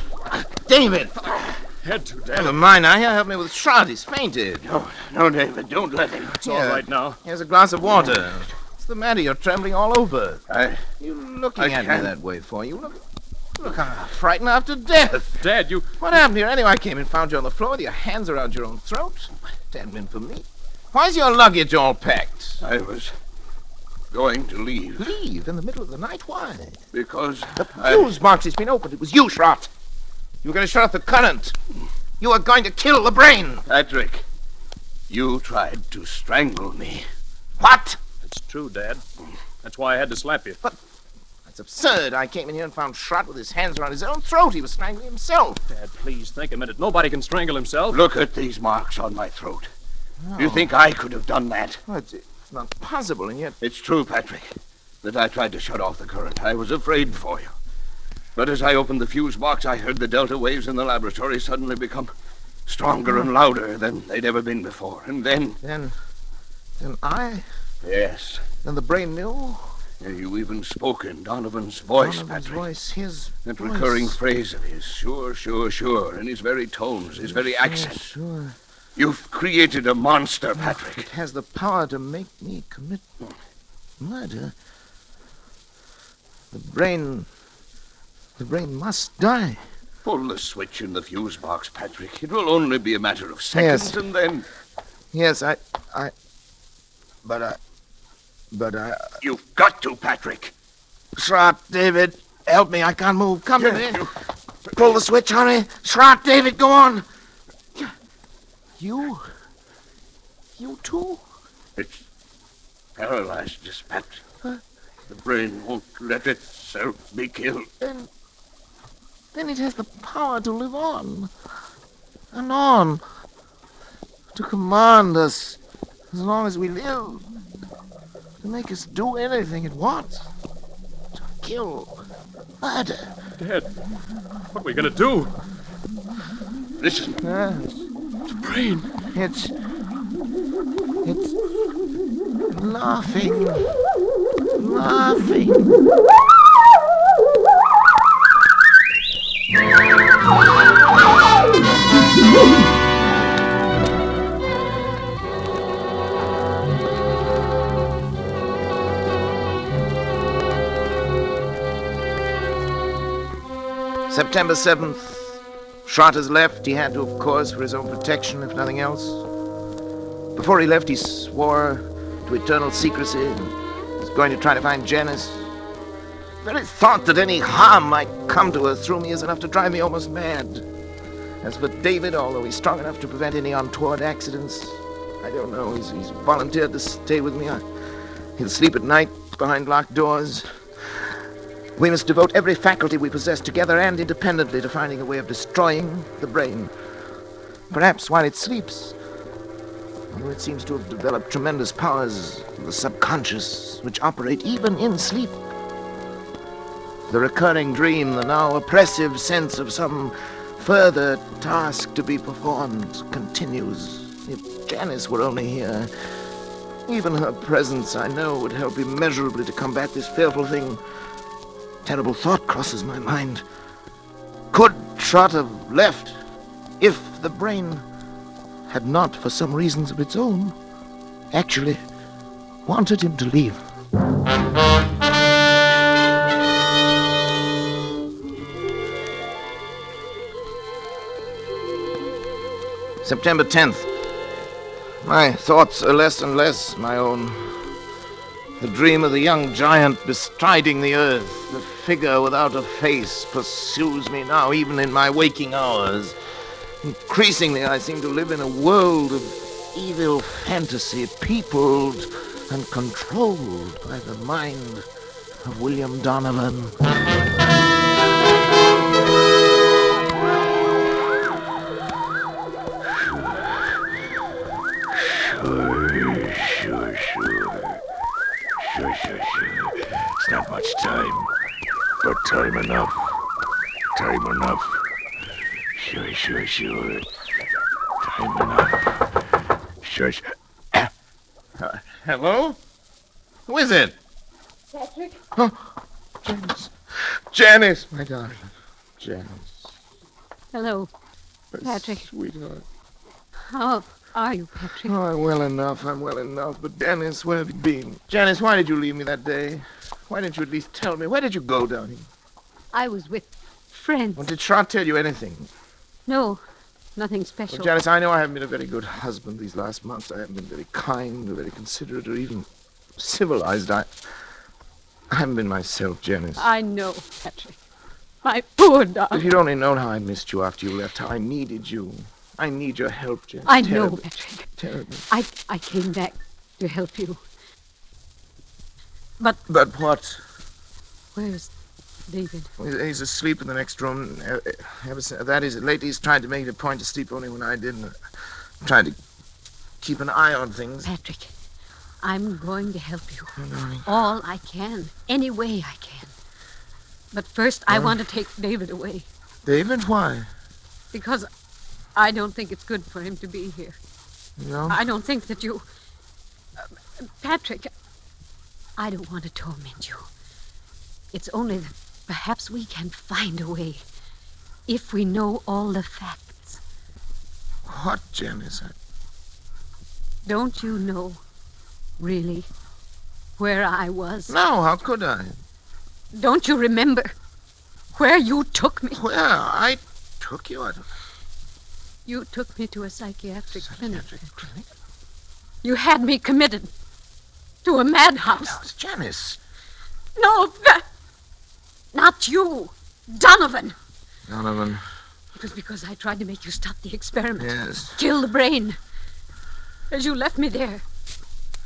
David! Had to, Dad. Never mind now. Here, help me with Schratt. He's fainted. No, no, David, don't let him. It's all right now. Here's a glass of water. What's the matter? You're trembling all over. I, You looking I at me can't. that way for? You look, look I'm frightened after death. Dad, you. What happened here anyway? I came and found you on the floor with your hands around your own throat. It hadn't for me. Why's your luggage all packed? I was going to leave Leave in the middle of the night? Why? because The I, fuse box has been opened. It was you, Schratt. You were going to shut off the current. You were going to kill the brain. Patrick, you tried to strangle me. What? It's true, Dad. That's why I had to slap you. But that's absurd. I came in here and found Schratt with his hands around his own throat. He was strangling himself. Dad, please think a minute. Nobody can strangle himself. Look at these marks on my throat. You oh. think I could have done that? Oh, it's, not possible, and yet It's true, Patrick, that I tried to shut off the current. I was afraid for you. But as I opened the fuse box, I heard the delta waves in the laboratory suddenly become stronger and louder than they'd ever been before. And then, then, then I, yes, then the brain knew. you even spoke in Donovan's voice, Donovan's Patrick. voice, his That voice. recurring phrase of his, sure, sure, sure, in his very tones, his very accent. Sure. You've created a monster, Patrick. It has the power to make me commit murder. The brain The brain must die. Pull the switch in the fuse box, Patrick. It will only be a matter of seconds, Yes. and then Yes, I. I. But I. But I. you've got to, Patrick. Schratt, David, help me. I can't move. Come to me. Pull the switch, hurry. Schratt, David, go on. You. You too? It's paralyzed, Dispatch. The brain won't let itself be killed. Then. Then it has the power to live on. And on. To command us as long as we live. To make us do anything it wants. To kill. Murder. Dad, what are we gonna do? Listen. Yes. The brain. It's. It's. laughing. Laughing. September 7th. Has left. He had to, of course, for his own protection, if nothing else. Before he left, he swore to eternal secrecy and was going to try to find Janice. The very thought that any harm might come to her through me is enough to drive me almost mad. As for David, although he's strong enough to prevent any untoward accidents, I don't know. He's, he's volunteered to stay with me. I, he'll sleep at night behind locked doors. We must devote every faculty we possess together and independently to finding a way of destroying the brain. Perhaps while it sleeps. Although it seems to have developed tremendous powers of the subconscious, which operate even in sleep. The recurring dream, the now oppressive sense of some further task to be performed, continues. If Janice were only here, even her presence, I know, would help immeasurably to combat this fearful thing. Terrible thought crosses my mind. Could Schratt have left if the brain had not, for some reasons of its own, actually wanted him to leave? September 10th. My thoughts are less and less my own. The dream of the young giant bestriding the earth, the figure without a face, pursues me now, even in my waking hours. Increasingly, I seem to live in a world of evil fantasy, peopled and controlled by the mind of William Donovan. Enough. Time enough. Sure, sure, sure. Time enough. Sure, sure. Uh, hello? Who is it? Patrick? Oh, Janice. Janice, my darling. Janice. Hello, my Patrick. Sweetheart. How are you, Patrick? Oh, I'm well enough. I'm well enough. But Janice, where have you been? Janice, why did you leave me that day? Why didn't you at least tell me? Where did you go, darling? I was with friends. Well, did Schratt tell you anything? No, nothing special. Well, Janice, I know I haven't been a very good husband these last months. I haven't been very kind or very considerate or even civilized. I, I haven't been myself, Janice. I know, Patrick. My poor darling. If you'd only known how I missed you after you left, how I needed you. I need your help, Janice. I know, Terribly. Patrick. Terribly. I, I came back to help you. But But what? where's David? He's- He's asleep in the next room. Uh, Ever since, that is, lately he's tried to make it a point to sleep only when I didn't. Tried to keep an eye on things. Patrick, I'm going to help you. Oh. All I can, any way I can. But first, I want to take David away David, why? because I don't think it's good for him to be here. No? I don't think that you. Uh, Patrick, I don't want to torment you. It's only that perhaps we can find a way if we know all the facts. What, Janice? I- Don't you know, really, where I was? No, how could I? Don't you remember? Where you took me. Where I took you? I don't... You took me to a psychiatric, clinic. You had me committed to a madhouse. Janice. No, that. Not you. Donovan. Donovan. It was because I tried to make you stop the experiment. Yes. Kill the brain. As you left me there,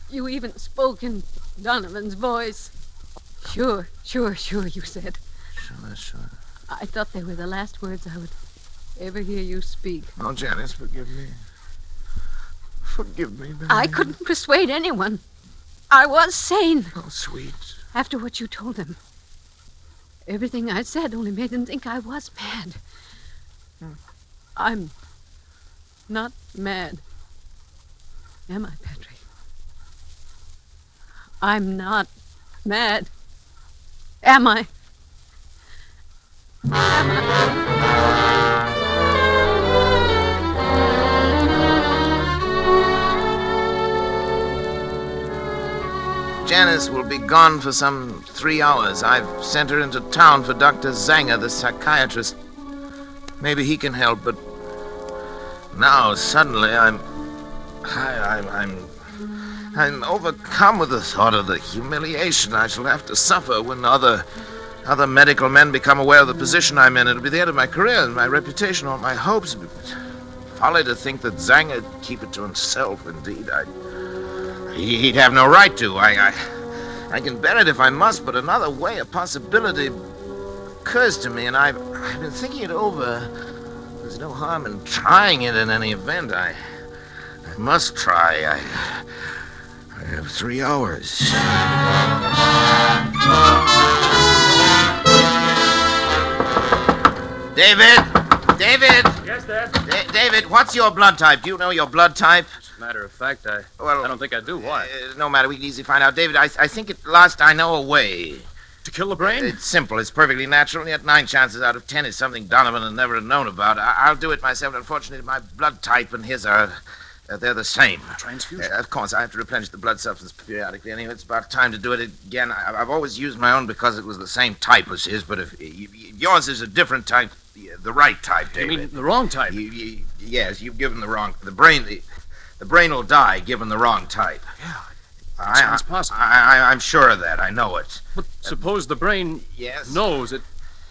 you even spoke in Donovan's voice. Sure, sure, sure, you said. Sure, sure. I thought they were the last words I would ever hear you speak. Oh, Janice, forgive me. Forgive me, baby. I couldn't persuade anyone. I was sane. Oh, sweet. After what you told them. Everything I said only made them think I was mad. I'm not mad. Am I, Patrick? I'm not mad. Am I? Janice will be gone for some three hours. I've sent her into town for Dr. Zanger, the psychiatrist. Maybe he can help, but now suddenly I'm. I, I'm. I'm. I'm overcome with the thought of the humiliation I shall have to suffer when other. Other medical men become aware of the position I'm in. It'll be the end of my career and my reputation, all my hopes. Folly to think that Zanger would keep it to himself, indeed. I. He'd have no right to. I, I, I can bear it if I must, but another way, a possibility, occurs to me, and I've, I've been thinking it over. There's no harm in trying it in any event. I, I must try. I, I have three hours. David, David. Yes, Dad. Da- David, what's your blood type? Do you know your blood type? As a matter of fact, I, Well, I don't think I do. Why? Uh, no matter, we can easily find out. David, I, I think at last I know a way. to kill the brain? It's simple, it's perfectly natural, and yet nine chances out of ten is something Donovan has never known about. I, I'll do it myself. Unfortunately, my blood type and his are. Uh, they're the same. Transfusion? Uh, of course, I have to replenish the blood substance periodically. Anyway, it's about time to do it again. I, I've always used my own because it was the same type as his, but if, if yours is a different type, the, the right type, David. You mean the wrong type? You, you, yes, you've given the wrong. The brain, the, the brain will die given the wrong type. Yeah, I, sounds I- possible. I, I, I'm sure of that. I know it. But suppose the brain Yes. knows it,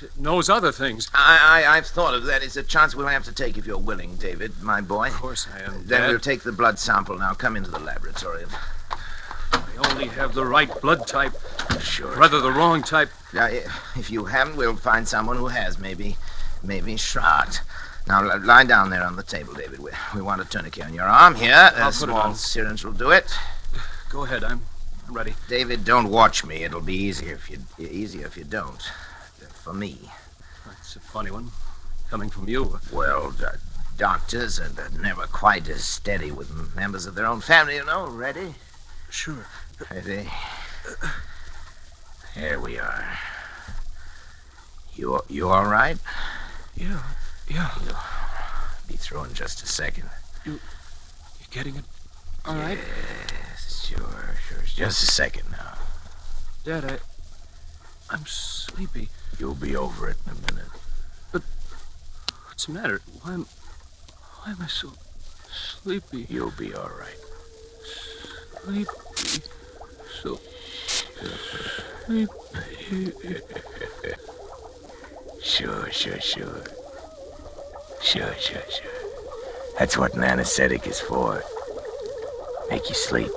it knows other things. I, I, I've thought of that. It's a chance we'll have to take if you're willing, David, my boy. Of course I am. Then Dad. we'll take the blood sample now. Come into the laboratory. I only have the right blood type, Sure. rather the wrong type. Now, if you haven't, we'll find someone who has. Maybe, maybe Schratt. Now, lie down there on the table, David. We, we want a tourniquet on your arm here. I'll a put it on. syringe will do it. Go ahead, I'm ready. David, don't watch me. It'll be easier if you easier if you don't. For me. That's a funny one, coming from you. Well, do- doctors are never quite as steady with members of their own family, you know. Ready? Sure. Ready. Here we are. You you all right? Yeah, yeah. Be through in just a second. You you getting it? All right. Yes, sure, sure. Just a second now. Dad, I, I'm sleepy. You'll be over it in a minute. But what's the matter? Why am, why am I so sleepy? You'll be all right. Sleepy. So sleepy. Sure, sure, sure. Sure, sure, sure. That's what an anesthetic is for. Make you sleep.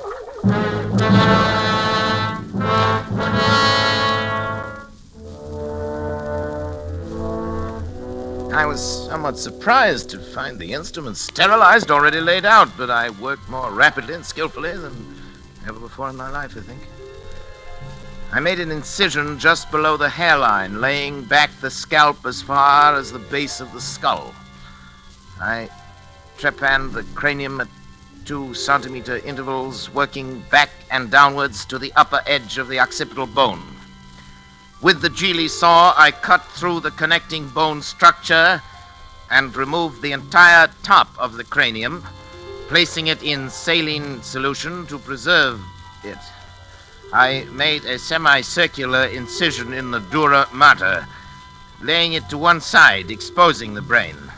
I was somewhat surprised to find the instruments sterilized, already laid out, but I worked more rapidly and skillfully than ever before in my life, I think. I made an incision just below the hairline, laying back the scalp as far as the base of the skull. I trepanned the cranium at two centimeter intervals, working back and downwards to the upper edge of the occipital bone. With the Gigli saw, I cut through the connecting bone structure and removed the entire top of the cranium, placing it in saline solution to preserve it. I made a semicircular incision in the dura mater. laying it to one side, exposing the brain.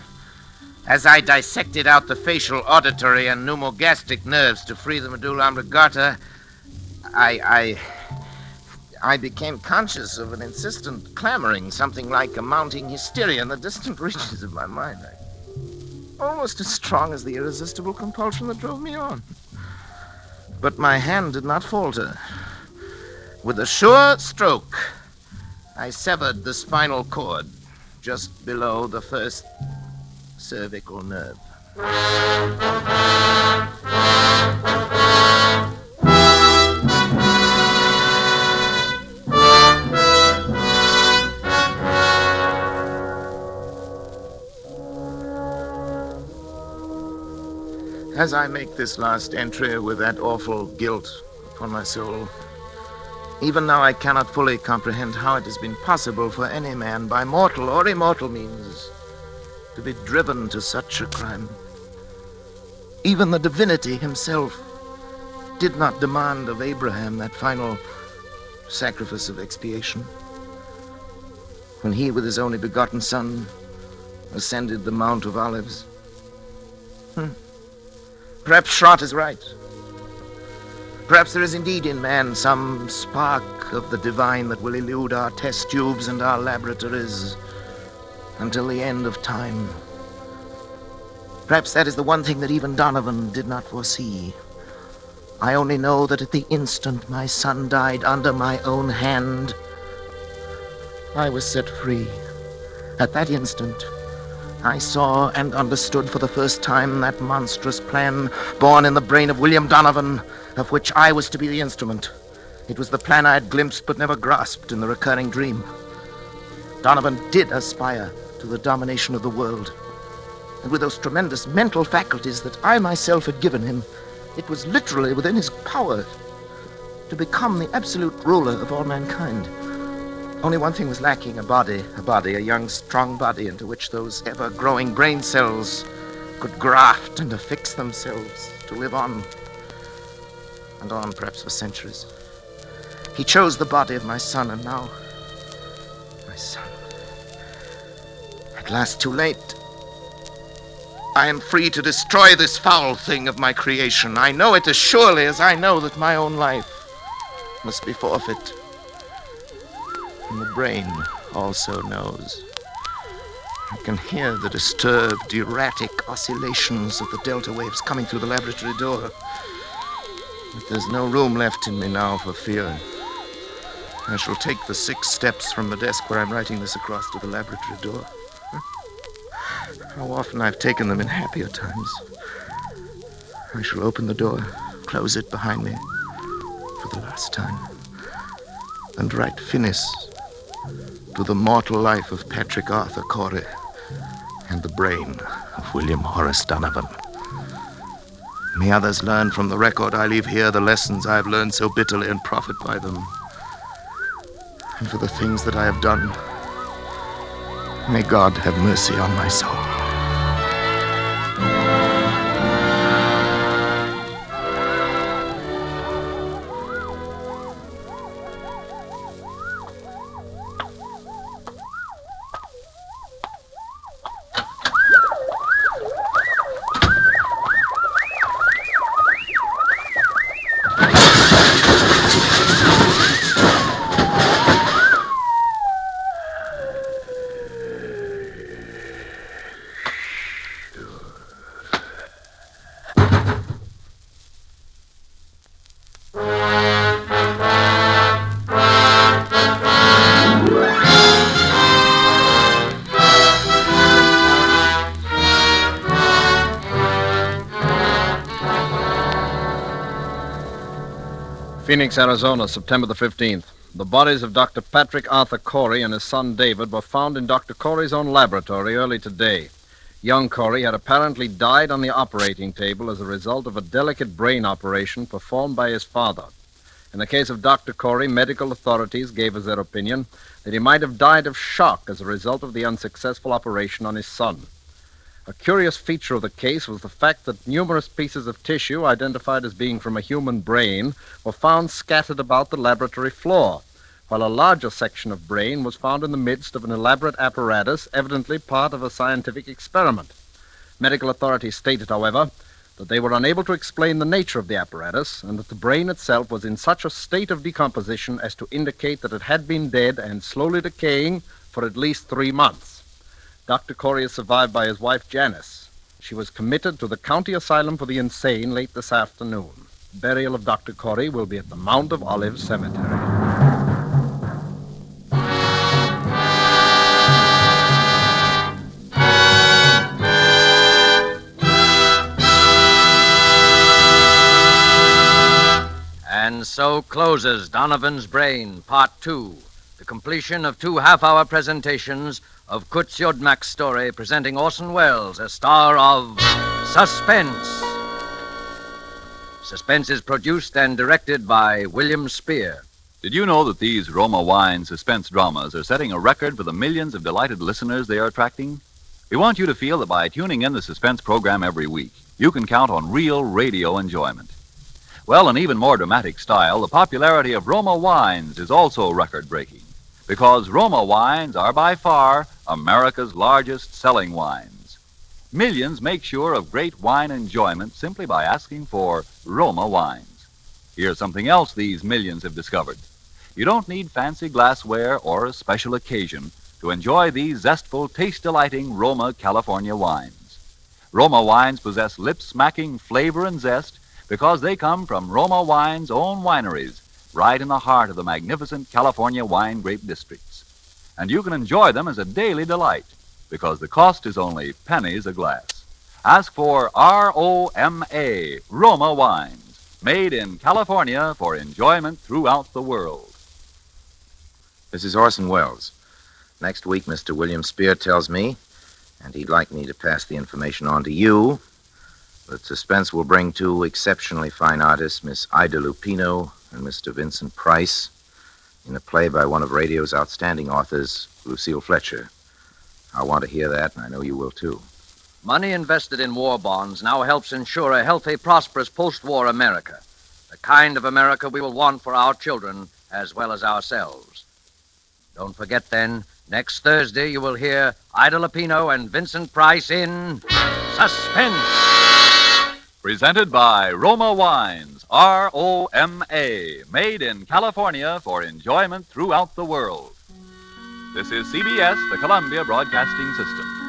As I dissected out the facial, auditory, and pneumogastric nerves to free the medulla oblongata, I, I, I became conscious of an insistent clamoring, something like a mounting hysteria in the distant reaches of my mind. I, almost as strong as the irresistible compulsion that drove me on. But my hand did not falter. With a sure stroke, I severed the spinal cord just below the first cervical nerve. As I make this last entry with that awful guilt upon my soul, even now I cannot fully comprehend how it has been possible for any man, by mortal or immortal means, to be driven to such a crime. Even the divinity himself did not demand of Abraham that final sacrifice of expiation. When he, with his only begotten son, ascended the Mount of Olives. Hmm. Perhaps Schratt is right. Perhaps there is indeed in man some spark of the divine that will elude our test tubes and our laboratories until the end of time. Perhaps that is the one thing that even Donovan did not foresee. I only know that at the instant my son died under my own hand, I was set free. At that instant, I saw and understood for the first time that monstrous plan born in the brain of William Donovan, of which I was to be the instrument. It was the plan I had glimpsed but never grasped in the recurring dream. Donovan did aspire to the domination of the world. And with those tremendous mental faculties that I myself had given him, it was literally within his power to become the absolute ruler of all mankind. Only one thing was lacking a body, a body, a young, strong body into which those ever growing brain cells could graft and affix themselves to live on and on, perhaps for centuries. He chose the body of my son, and now. My son. At last, too late. I am free to destroy this foul thing of my creation. I know it as surely as I know that my own life must be forfeit. And the brain also knows. I can hear the disturbed, erratic oscillations of the delta waves coming through the laboratory door. But there's no room left in me now for fear. I shall take the six steps from the desk where I'm writing this across to the laboratory door. How often I've taken them in happier times. I shall open the door, close it behind me for the last time, and write finis to the mortal life of Patrick Arthur Corey and the brain of William Horace Donovan. May others learn from the record I leave here the lessons I have learned so bitterly and profit by them. And for the things that I have done, may God have mercy on my soul. Phoenix, Arizona, September the 15th. The bodies of Dr. Patrick Arthur Corey and his son David were found in Dr. Corey's own laboratory early today. Young Corey had apparently died on the operating table as a result of a delicate brain operation performed by his father. In the case of Dr. Corey, medical authorities gave as their opinion that he might have died of shock as a result of the unsuccessful operation on his son. A curious feature of the case was the fact that numerous pieces of tissue identified as being from a human brain were found scattered about the laboratory floor, while a larger section of brain was found in the midst of an elaborate apparatus, evidently part of a scientific experiment. Medical authorities stated, however, that they were unable to explain the nature of the apparatus and that the brain itself was in such a state of decomposition as to indicate that it had been dead and slowly decaying for at least three months. Dr. Corey is survived by his wife, Janice. She was committed to the County Asylum for the Insane late this afternoon. Burial of Dr. Corey will be at the Mount of Olives Cemetery. And so closes Donovan's Brain, Part Two, the completion of two half hour presentations of Curt Siodmak's story presenting Orson Welles as star of Suspense. Suspense is produced and directed by William Spier. Did you know that these Roma Wine suspense dramas are setting a record for the millions of delighted listeners they are attracting? We want you to feel that by tuning in the suspense program every week, you can count on real radio enjoyment. Well, in even more dramatic style, the popularity of Roma wines is also record breaking because Roma wines are by far America's largest selling wines. Millions make sure of great wine enjoyment simply by asking for Roma wines. Here's something else these millions have discovered. You don't need fancy glassware or a special occasion to enjoy these zestful, taste delighting Roma California wines. Roma wines possess lip smacking flavor and zest because they come from Roma Wine's own wineries, right in the heart of the magnificent California wine grape districts. And you can enjoy them as a daily delight because the cost is only pennies a glass. Ask for R O M A, Roma Wines, made in California for enjoyment throughout the world. This is Orson Welles. Next week, Mr. William Spier tells me, and he'd like me to pass the information on to you, that Suspense will bring two exceptionally fine artists, Miss Ida Lupino and Mr. Vincent Price, in a play by one of radio's outstanding authors, Lucille Fletcher. I want to hear that, and I know you will too. Money invested in war bonds now helps ensure a healthy, prosperous post war America. The kind of America we will want for our children as well as ourselves. Don't forget then, next Thursday you will hear Ida Lupino and Vincent Price in Suspense. Presented by Roma Wines, R O M A, made in California for enjoyment throughout the world. This is CBS, the Columbia Broadcasting System.